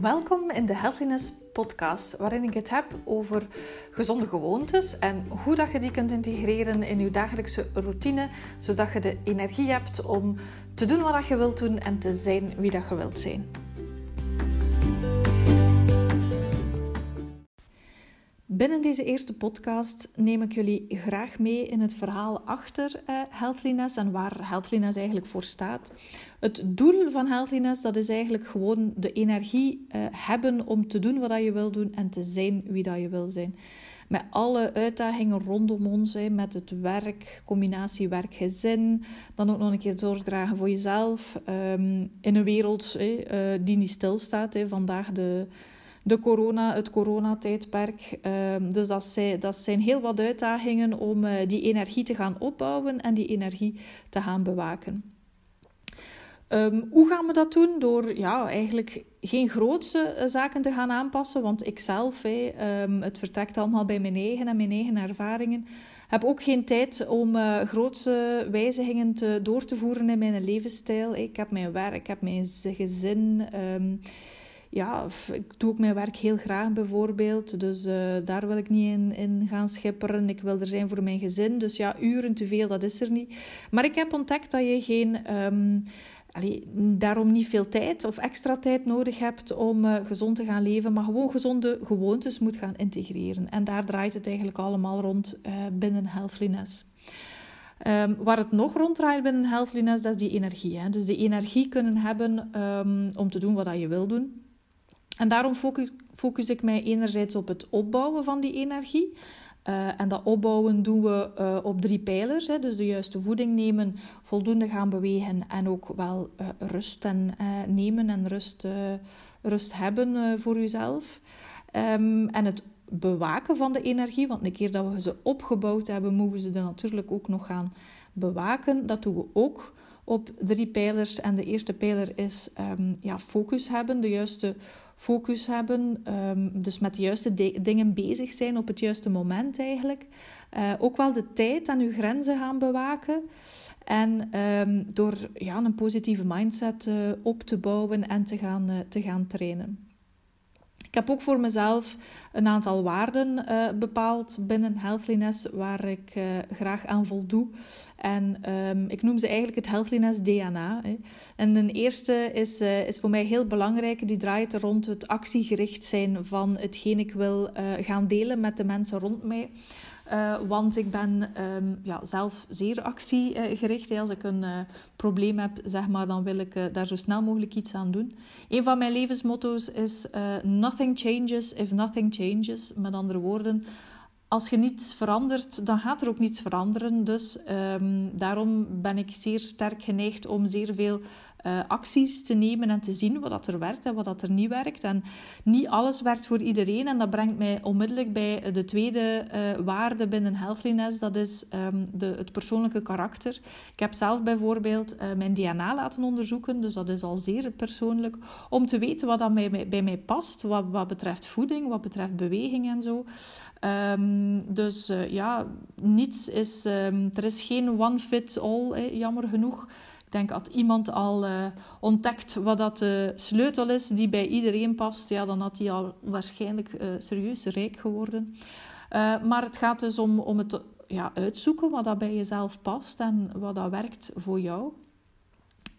Welkom in de Healthiness Podcast, waarin ik het heb over gezonde gewoontes en hoe dat je die kunt integreren in je dagelijkse routine, zodat je de energie hebt om te doen wat je wilt doen en te zijn wie dat je wilt zijn. Binnen deze eerste podcast neem ik jullie graag mee in het verhaal achter Healthiness en waar Healthiness eigenlijk voor staat. Het doel van Healthiness dat is eigenlijk gewoon de energie uh, hebben om te doen wat je wil doen en te zijn wie dat je wil zijn. Met alle uitdagingen rondom ons, met het werk, combinatie werk-gezin, dan ook nog een keer zorg dragen voor jezelf. Um, in een wereld hè, uh, die niet stilstaat. Hè. Vandaag de de corona, het coronatijdperk. Um, dus dat zijn, dat zijn heel wat uitdagingen om uh, die energie te gaan opbouwen en die energie te gaan bewaken. Um, hoe gaan we dat doen? Door ja, eigenlijk geen grootse uh, zaken te gaan aanpassen. Want ik zelf, um, het vertrekt allemaal bij mijn eigen en mijn eigen ervaringen. Heb ook geen tijd om uh, grootse wijzigingen te, door te voeren in mijn levensstijl. Ik heb mijn werk, ik heb mijn gezin. Ja, ik doe ook mijn werk heel graag bijvoorbeeld. Dus uh, daar wil ik niet in, in gaan schipperen. Ik wil er zijn voor mijn gezin. Dus ja, uren te veel, dat is er niet. Maar ik heb ontdekt dat je geen... Um, daarom niet veel tijd of extra tijd nodig hebt om uh, gezond te gaan leven, maar gewoon gezonde gewoontes moet gaan integreren. En daar draait het eigenlijk allemaal rond uh, binnen Healthliness. Um, waar het nog rond draait binnen Healthliness, dat is die energie. Hè? Dus die energie kunnen hebben um, om te doen wat je wil doen. En daarom focus, focus ik mij enerzijds op het opbouwen van die energie. Uh, en dat opbouwen doen we uh, op drie pijlers. Hè. Dus de juiste voeding nemen, voldoende gaan bewegen en ook wel uh, rust en, nemen en rust, rust hebben voor jezelf. Um, en het bewaken van de energie, want een keer dat we ze opgebouwd hebben, moeten ze dan natuurlijk ook nog gaan bewaken. Dat doen we ook op drie pijlers. En de eerste pijler is um, ja, focus hebben, de juiste focus hebben. Um, dus met de juiste dingen bezig zijn op het juiste moment eigenlijk. Uh, ook wel de tijd en uw grenzen gaan bewaken. En um, door ja, een positieve mindset uh, op te bouwen en te gaan, uh, te gaan trainen. Ik heb ook voor mezelf een aantal waarden uh, bepaald binnen Healthliness waar ik uh, graag aan voldoe. En um, ik noem ze eigenlijk het Healthliness DNA. Hè. En de eerste is, uh, is voor mij heel belangrijk. Die draait rond het actiegericht zijn van hetgeen ik wil gaan delen met de mensen rond mij. Uh, want ik ben um, ja, zelf zeer actiegericht. Als ik een uh, probleem heb, zeg maar, dan wil ik uh, daar zo snel mogelijk iets aan doen. Een van mijn levensmotto's is: Nothing changes if nothing changes. Met andere woorden, als je niets verandert, dan gaat er ook niets veranderen. Dus um, daarom ben ik zeer sterk geneigd om zeer veel uh, acties te nemen en te zien wat dat er werkt en wat dat er niet werkt. En niet alles werkt voor iedereen. En dat brengt mij onmiddellijk bij de tweede uh, waarde binnen Healthliness. Dat is um, de, het persoonlijke karakter. Ik heb zelf bijvoorbeeld uh, mijn DNA laten onderzoeken. Dus dat is al zeer persoonlijk. Om te weten wat dat bij, bij mij past. Wat, wat betreft voeding, wat betreft beweging en zo. Um, dus ja, niets is... Um, er is geen one fit all, jammer genoeg. Denk dat iemand al uh, ontdekt wat dat de sleutel is die bij iedereen past, ja, dan had hij al waarschijnlijk uh, serieus rijk geworden. Uh, maar het gaat dus om, om het ja, uitzoeken wat dat bij jezelf past en wat dat werkt voor jou.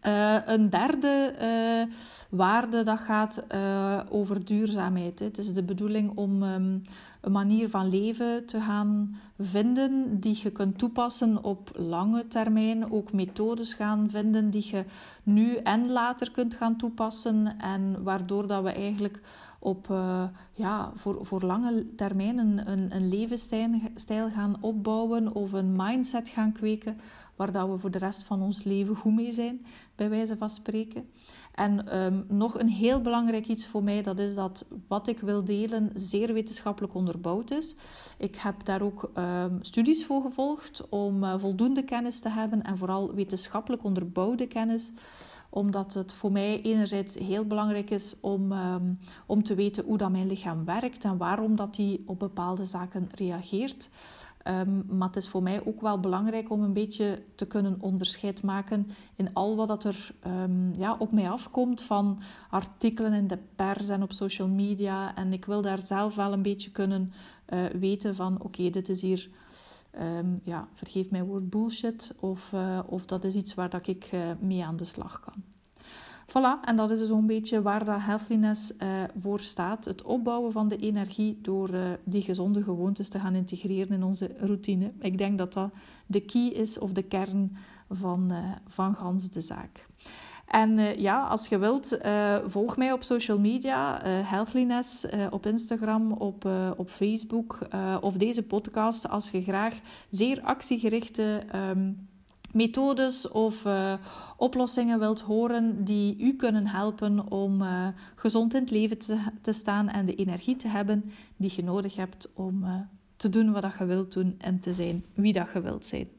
Uh, een derde uh, waarde dat gaat uh, over duurzaamheid. Het is de bedoeling om um, een manier van leven te gaan vinden die je kunt toepassen op lange termijn. Ook methodes gaan vinden die je nu en later kunt gaan toepassen. En waardoor dat we eigenlijk op, ja, voor, voor lange termijn een, een levensstijl gaan opbouwen of een mindset gaan kweken waar dat we voor de rest van ons leven goed mee zijn, bij wijze van spreken. En um, nog een heel belangrijk iets voor mij, dat is dat wat ik wil delen zeer wetenschappelijk onderbouwd is. Ik heb daar ook um, studies voor gevolgd om uh, voldoende kennis te hebben en vooral wetenschappelijk onderbouwde kennis omdat het voor mij enerzijds heel belangrijk is om, um, om te weten hoe dat mijn lichaam werkt en waarom dat die op bepaalde zaken reageert. Ehm, maar het is voor mij ook wel belangrijk om een beetje te kunnen onderscheid maken in al wat dat er um, ja, op mij afkomt van artikelen in de pers en op social media. En ik wil daar zelf wel een beetje kunnen uh, weten van oké, dit is hier, um, ja, vergeef mijn woord, bullshit. Of, uh, of dat is iets waar dat ik uh, mee aan de slag kan. Voilà, en dat is dus een beetje waar dat healthiness uh, voor staat. Het opbouwen van de energie door uh, die gezonde gewoontes te gaan integreren in onze routine. Ik denk dat dat de key is of de kern van, uh, van gans de zaak. En ja, als je wilt, volg mij op social media, uh, Healthliness, op Instagram, op, op Facebook of deze podcast als je graag zeer actiegerichte um, methodes of uh, oplossingen wilt horen die u kunnen helpen om uh, gezond in het leven te, te, staan en de energie te hebben die je nodig hebt om uh, te doen wat je wilt doen en te zijn wie dat je wilt zijn.